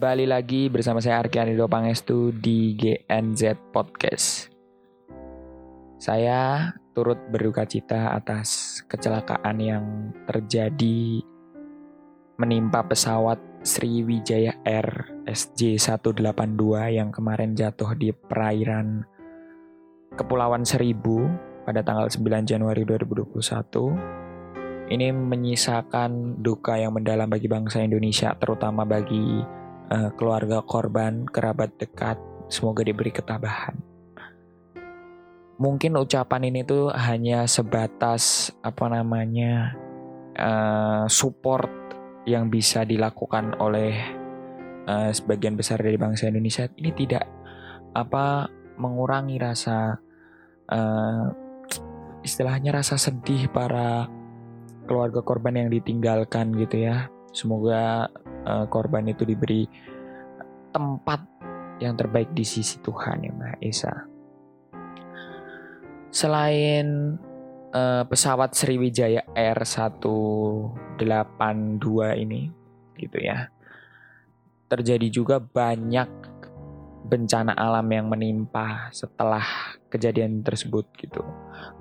Kembali lagi bersama saya Arkianido Pangestu di GNZ Podcast. Saya turut berduka cita atas kecelakaan yang terjadi menimpa pesawat Sriwijaya Air SJ182 yang kemarin jatuh di perairan Kepulauan Seribu pada tanggal 9 Januari 2021 ini menyisakan duka yang mendalam bagi bangsa Indonesia, terutama bagi uh, keluarga korban, kerabat dekat. Semoga diberi ketabahan. Mungkin ucapan ini tuh hanya sebatas apa namanya uh, support yang bisa dilakukan oleh uh, sebagian besar dari bangsa Indonesia. Ini tidak apa mengurangi rasa uh, istilahnya rasa sedih para keluarga korban yang ditinggalkan gitu ya. Semoga uh, korban itu diberi tempat yang terbaik di sisi Tuhan yang Maha Esa. Selain uh, pesawat Sriwijaya Air 182 ini gitu ya. Terjadi juga banyak bencana alam yang menimpa setelah kejadian tersebut gitu.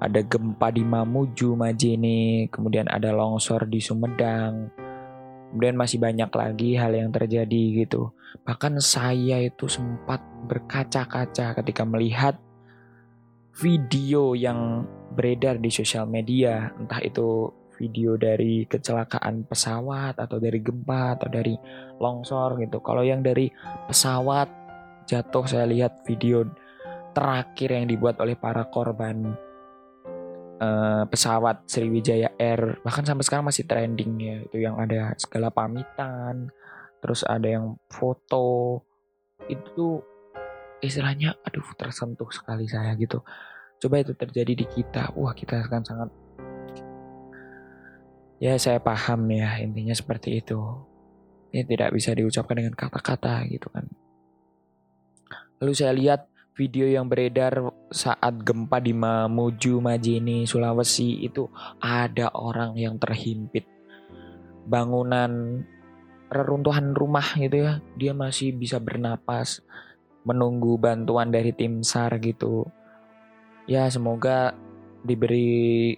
Ada gempa di Mamuju, Majene, kemudian ada longsor di Sumedang. Kemudian masih banyak lagi hal yang terjadi gitu. Bahkan saya itu sempat berkaca-kaca ketika melihat video yang beredar di sosial media, entah itu video dari kecelakaan pesawat atau dari gempa atau dari longsor gitu. Kalau yang dari pesawat jatuh saya lihat video terakhir yang dibuat oleh para korban uh, pesawat Sriwijaya Air bahkan sampai sekarang masih trending ya itu yang ada segala pamitan terus ada yang foto. Itu istilahnya aduh tersentuh sekali saya gitu. Coba itu terjadi di kita. Wah kita akan sangat ya saya paham ya intinya seperti itu. Ini tidak bisa diucapkan dengan kata-kata gitu kan. Lalu saya lihat video yang beredar saat gempa di Mamuju, Majene, Sulawesi itu ada orang yang terhimpit. Bangunan reruntuhan rumah gitu ya dia masih bisa bernapas menunggu bantuan dari tim SAR gitu. Ya semoga diberi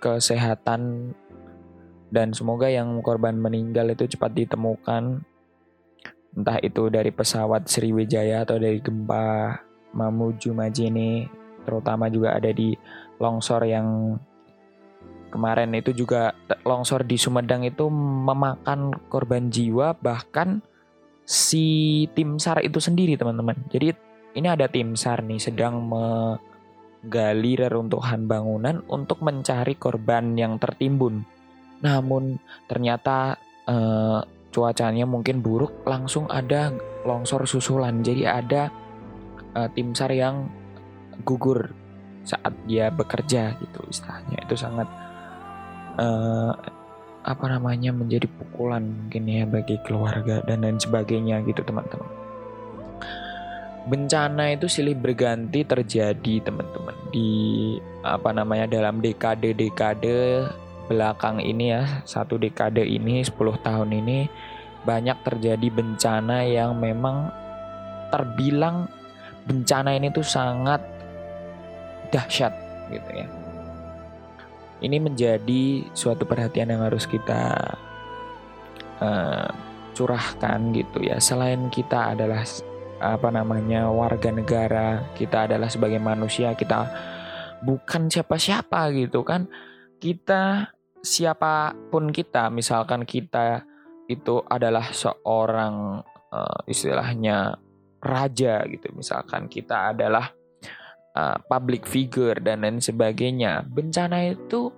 kesehatan dan semoga yang korban meninggal itu cepat ditemukan. Entah itu dari pesawat Sriwijaya atau dari gempa Mamuju Majene terutama juga ada di longsor yang kemarin itu juga longsor di Sumedang itu memakan korban jiwa bahkan si tim SAR itu sendiri teman-teman. Jadi ini ada tim SAR nih sedang menggali reruntuhan bangunan untuk mencari korban yang tertimbun. Namun ternyata eh, cuacanya mungkin buruk langsung ada longsor susulan. Jadi ada uh, tim SAR yang gugur saat dia bekerja gitu istilahnya. Itu sangat uh, apa namanya menjadi pukulan mungkin ya bagi keluarga dan lain sebagainya gitu teman-teman. Bencana itu silih berganti terjadi teman-teman di apa namanya dalam dekade-dekade belakang ini ya satu dekade ini 10 tahun ini banyak terjadi bencana yang memang terbilang bencana ini tuh sangat dahsyat gitu ya. Ini menjadi suatu perhatian yang harus kita uh, curahkan gitu ya. Selain kita adalah apa namanya warga negara, kita adalah sebagai manusia, kita bukan siapa-siapa gitu kan. Kita siapa pun kita, misalkan kita itu adalah seorang uh, istilahnya raja gitu. Misalkan kita adalah uh, public figure dan lain sebagainya. Bencana itu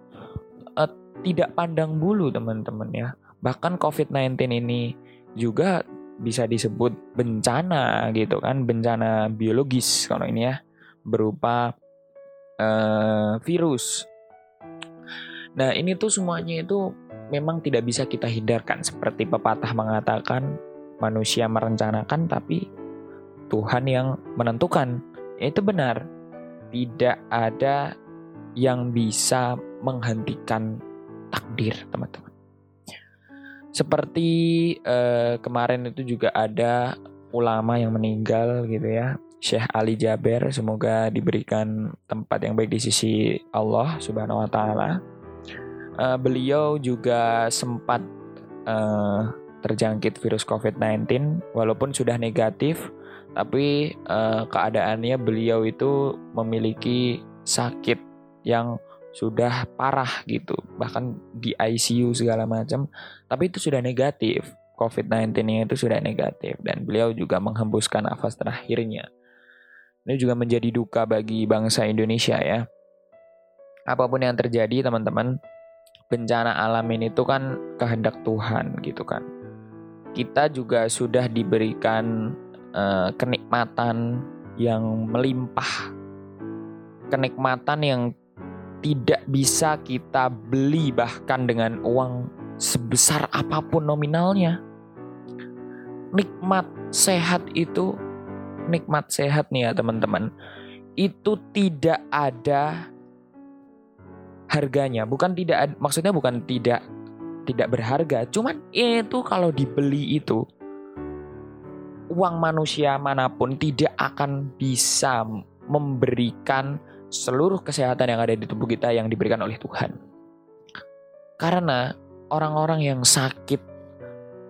uh, tidak pandang bulu teman-teman ya. Bahkan COVID-19 ini juga bisa disebut bencana gitu kan. Bencana biologis kalau ini ya. Berupa uh, virus. Nah ini tuh semuanya itu memang tidak bisa kita hindarkan. Seperti pepatah mengatakan manusia merencanakan tapi Tuhan yang menentukan. Itu benar. Tidak ada yang bisa menghentikan takdir, teman-teman. Seperti uh, kemarin itu juga ada ulama yang meninggal gitu ya. Syekh Ali Jaber semoga diberikan tempat yang baik di sisi Allah Subhanahu wa taala. Uh, beliau juga sempat uh, terjangkit virus COVID-19 walaupun sudah negatif tapi uh, keadaannya beliau itu memiliki sakit yang sudah parah gitu bahkan di ICU segala macam. Tapi itu sudah negatif COVID-19 nya itu sudah negatif dan beliau juga menghembuskan nafas terakhirnya. Ini juga menjadi duka bagi bangsa Indonesia ya. Apa pun yang terjadi teman-teman bencana alam ini tuh kan kehendak Tuhan gitu kan. Kita juga sudah diberikan uh, kenikmatan yang melimpah kenikmatan yang tidak bisa kita beli bahkan dengan uang sebesar apa pun nominalnya. Nikmat sehat itu, nikmat sehat nih ya teman-teman, itu tidak ada harganya. Bukan tidak, maksudnya bukan tidak tidak berharga, cuman itu kalau dibeli itu uang manusia mana pun tidak akan bisa memberikan seluruh kesehatan yang ada di tubuh kita yang diberikan oleh Tuhan. Karena orang-orang yang sakit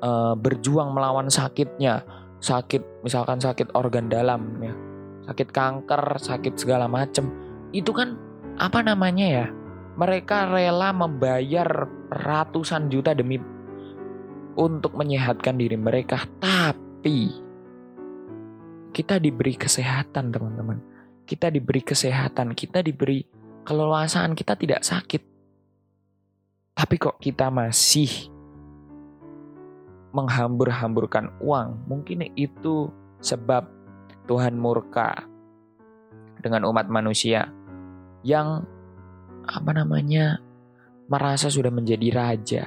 uh, berjuang melawan sakitnya, sakit misalkan sakit organ dalam ya, sakit kanker, sakit segala macam, itu kan apa namanya ya? Mereka rela membayar ratusan juta demi untuk menyehatkan diri mereka, tapi kita diberi kesehatan, teman-teman kita diberi kesehatan, kita diberi keleluasaan, kita tidak sakit. Tapi kok kita masih menghambur-hamburkan uang? Mungkin itu sebab Tuhan murka dengan umat manusia yang apa namanya merasa sudah menjadi raja.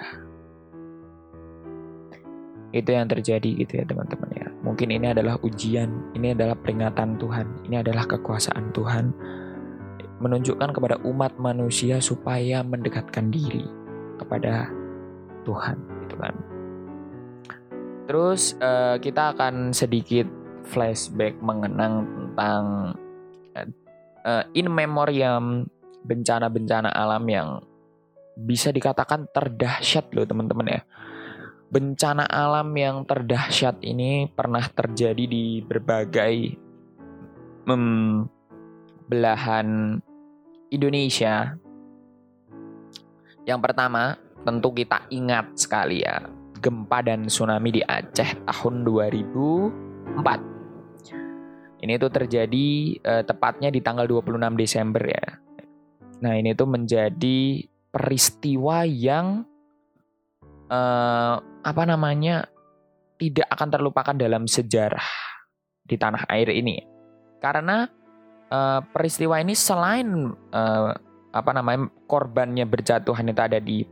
Itu yang terjadi gitu ya teman-teman ya. Mungkin ini adalah ujian, ini adalah peringatan Tuhan, ini adalah kekuasaan Tuhan menunjukkan kepada umat manusia supaya mendekatkan diri kepada Tuhan, gitu kan. Terus uh, kita akan sedikit flashback mengenang tentang uh, in memoriam bencana-bencana alam yang bisa dikatakan terdahsyat loh teman-teman ya bencana alam yang terdahsyat ini pernah terjadi di berbagai um, belahan Indonesia. Yang pertama, tentu kita ingat sekali ya, gempa dan tsunami di Aceh tahun 2004. Ini tuh terjadi eh, tepatnya di tanggal 26 Desember ya. Nah, ini tuh menjadi peristiwa yang eh, apa namanya tidak akan terlupakan dalam sejarah di tanah air ini karena uh, peristiwa ini selain uh, apa namanya korbannya berjatuhan itu ada di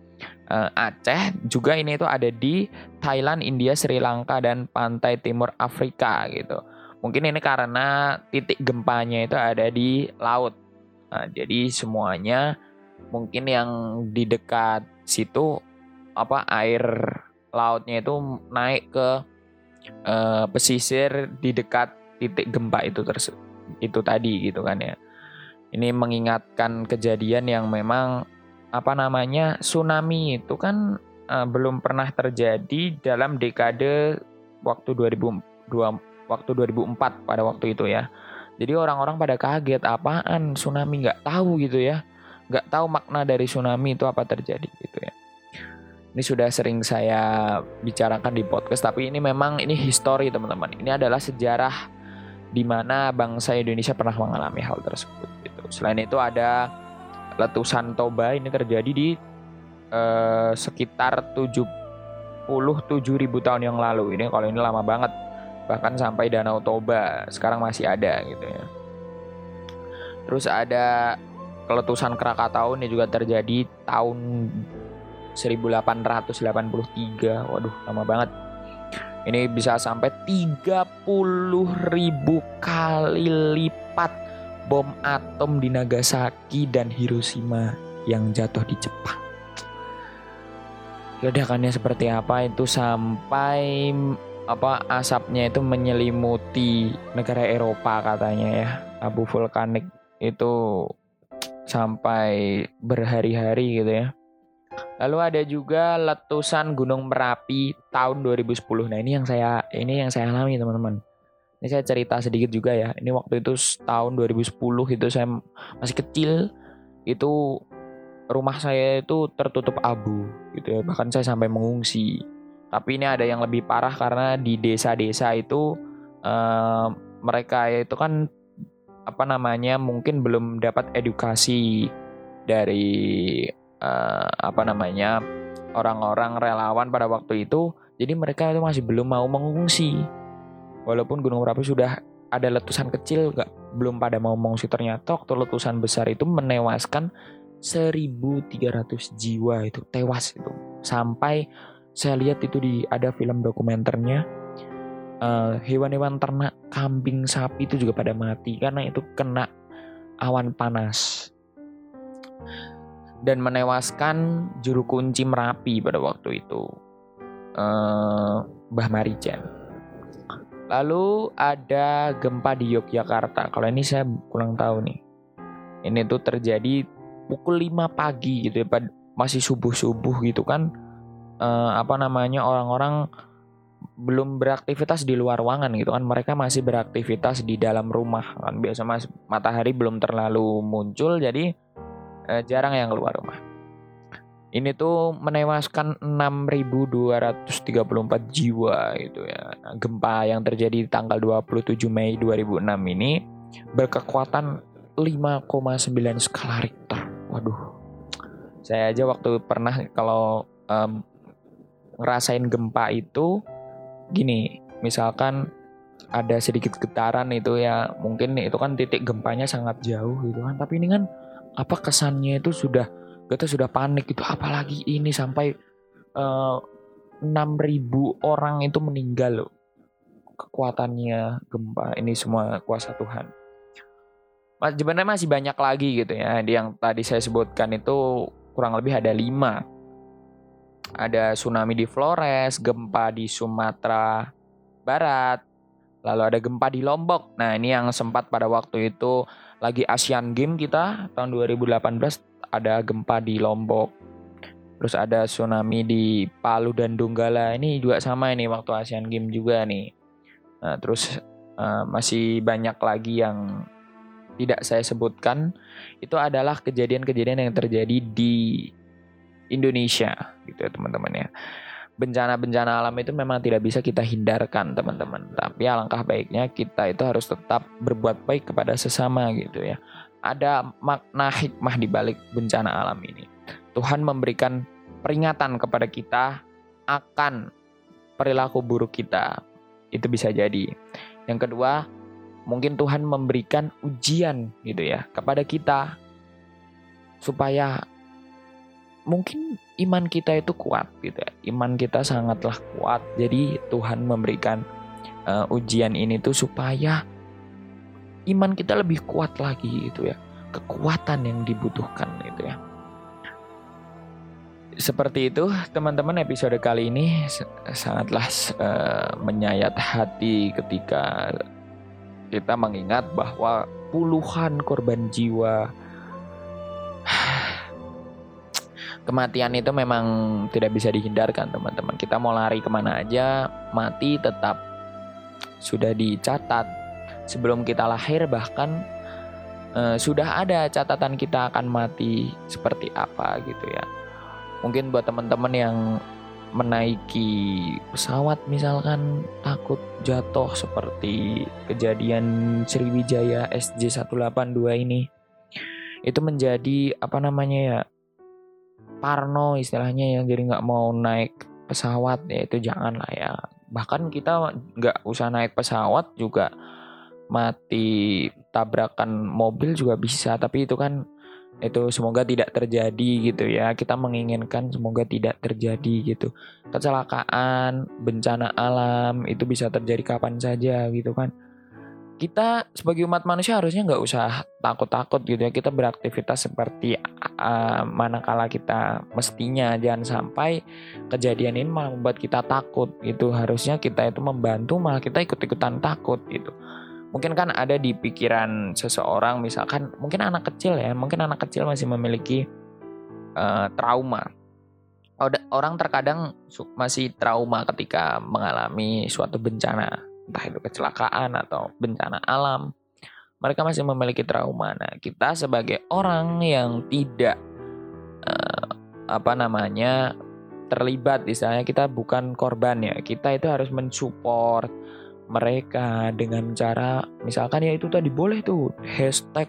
uh, Aceh juga ini itu ada di Thailand, India, Sri Lanka dan pantai timur Afrika gitu. Mungkin ini karena titik gempanya itu ada di laut. Nah, jadi semuanya mungkin yang di dekat situ apa air lautnya itu naik ke uh, pesisir di dekat titik gempa itu terus itu tadi gitu kan ya. Ini mengingatkan kejadian yang memang apa namanya tsunami itu kan uh, belum pernah terjadi dalam dekade waktu 2002 waktu 2004 pada waktu itu ya. Jadi orang-orang pada kaget apaan tsunami nggak tahu gitu ya, nggak tahu makna dari tsunami itu apa terjadi gitu. Ini sudah sering saya bicarakan di podcast, tapi ini memang ini histori teman-teman. Ini adalah sejarah di mana bangsa Indonesia pernah mengalami hal tersebut. Gitu. Selain itu ada letusan Toba ini terjadi di eh, sekitar 77 ribu tahun yang lalu. Ini kalau ini lama banget, bahkan sampai Danau Toba sekarang masih ada gitu ya. Terus ada keletusan Krakatau ini juga terjadi tahun 1883 waduh lama banget. Ini bisa sampai 30 ribu kali lipat bom atom di Nagasaki dan Hiroshima yang jatuh di Jepang. Ledakannya seperti apa? Itu sampai apa asapnya itu menyelimuti negara Eropa katanya ya. Abu vulkanik itu sampai berhari-hari gitu ya lalu ada juga letusan Gunung Merapi tahun 2010 nah ini yang saya ini yang saya alami teman-teman. Ini saya cerita sedikit juga ya. Ini waktu itu tahun 2010 itu saya masih kecil itu rumah saya itu tertutup abu gitu ya. Bahkan saya sampai mengungsi. Tapi ini ada yang lebih parah karena di desa-desa itu uh, mereka itu kan apa namanya mungkin belum dapat edukasi dari uh, apa namanya orang-orang relawan pada waktu itu jadi mereka itu masih belum mau mengungsi. Walaupun Gunung Merapi sudah ada letusan kecil gak belum pada mau mengungsi. Ternyata waktu letusan besar itu menewaskan 1300 jiwa itu tewas itu. Sampai saya lihat itu di ada film dokumenternya hewan eh, hewan-hewan ternak kambing sapi itu juga pada mati karena itu kena awan panas dan menewaskan juru kunci Merapi pada waktu itu uh, Mbah Marijan. Lalu ada gempa di Yogyakarta. Kalau ini saya kurang tahu nih. Ini tuh terjadi pukul 5 pagi gitu ya, masih subuh-subuh gitu kan uh, apa namanya orang-orang belum beraktivitas di luar ruangan gitu kan mereka masih beraktivitas di dalam rumah kan biasa mas matahari belum terlalu muncul jadi uh, jarang yang keluar rumah. Ini tuh menewaskan 6.234 jiwa gitu ya. Nah, gempa yang terjadi di tanggal 27 Mei 2006 ini berkekuatan 5,9 skala Richter. Waduh. Saya aja waktu pernah kalau um, ngerasain gempa itu gini, misalkan ada sedikit getaran itu ya mungkin itu kan titik gempanya sangat jauh gitu kan. Tapi ini kan apa kesannya itu sudah kita sudah panik itu apalagi ini sampai uh, eh, 6000 orang itu meninggal loh. Kekuatannya gempa ini semua kuasa Tuhan. Mas sebenarnya masih banyak lagi gitu ya. Yang tadi saya sebutkan itu kurang lebih ada lima. Ada tsunami di Flores, gempa di Sumatera Barat, lalu ada gempa di Lombok. Nah, ini yang sempat pada waktu itu lagi Asian Games kita tahun 2018 ada gempa di Lombok. Terus ada tsunami di Palu dan Donggala. Ini juga sama ini waktu Asian Games juga nih. Nah, terus uh, masih banyak lagi yang tidak saya sebutkan. Itu adalah kejadian-kejadian yang terjadi di Indonesia gitu ya teman-teman ya. Bencana-bencana alam itu memang tidak bisa kita hindarkan teman-teman. Tapi alangkah baiknya kita itu harus tetap berbuat baik kepada sesama gitu ya. Ada makna hikmah di balik bencana alam ini. Tuhan memberikan peringatan kepada kita akan perilaku buruk kita. Itu bisa jadi. Yang kedua, mungkin Tuhan memberikan ujian gitu ya kepada kita supaya mungkin iman kita itu kuat gitu ya. Iman kita sangatlah kuat. Jadi Tuhan memberikan uh, ujian ini tuh supaya iman kita lebih kuat lagi gitu ya. Kekuatan yang dibutuhkan gitu ya. Seperti itu teman-teman episode kali ini sangatlah uh, menyayat hati ketika kita mengingat bahwa puluhan korban jiwa kematian itu memang tidak bisa dihindarkan teman-teman. Kita mau lari ke mana aja mati tetap sudah dicatat. Sebelum kita lahir bahkan uh, sudah ada catatan kita akan mati seperti apa gitu ya. Mungkin buat teman-teman yang menaiki pesawat misalkan takut jatuh seperti kejadian Sriwijaya SJ182 ini. Itu menjadi apa namanya ya parno istilahnya yang jadi nggak mau naik pesawat ya itu jangan lah ya. Bahkan kita nggak usah naik pesawat juga mati tabrakan mobil juga bisa tapi itu kan itu semoga tidak terjadi gitu ya. Kita menginginkan semoga tidak terjadi gitu. Kecelakaan bencana alam itu bisa terjadi kapan saja gitu kan kita sebagai umat manusia harusnya nggak usah takut-takut gitu ya. Kita beraktivitas seperti uh, manakala kita mestinya. Jangan sampai kejadian ini malah membuat kita takut gitu. Harusnya kita itu membantu malah kita ikut-ikutan takut gitu. Mungkin kan ada di pikiran seseorang misalkan mungkin anak kecil ya mungkin anak kecil masih memiliki uh, trauma. Orang terkadang masih trauma ketika mengalami suatu bencana entah itu kecelakaan atau bencana alam, mereka masih memiliki trauma. Nah, kita sebagai orang yang tidak uh, apa namanya terlibat, misalnya kita bukan korban ya, kita itu harus mensupport mereka dengan cara misalkan ya itu tadi boleh tuh hashtag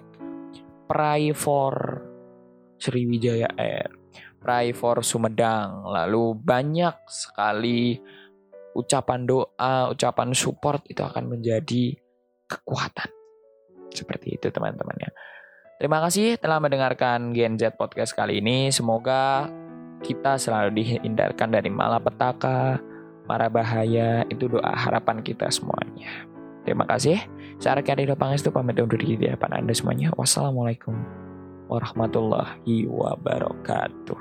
pray for Sriwijaya Air, pray for Sumedang, lalu banyak sekali ucapan doa, ucapan support itu akan menjadi kekuatan. Seperti itu teman-teman ya. Terima kasih telah mendengarkan Gen Z Podcast kali ini. Semoga kita selalu dihindarkan dari malapetaka, mara bahaya. Itu doa harapan kita semuanya. Terima kasih. Saya Rekan Ridho Pangestu pamit undur diri di hadapan Anda semuanya. Wassalamualaikum warahmatullahi wabarakatuh.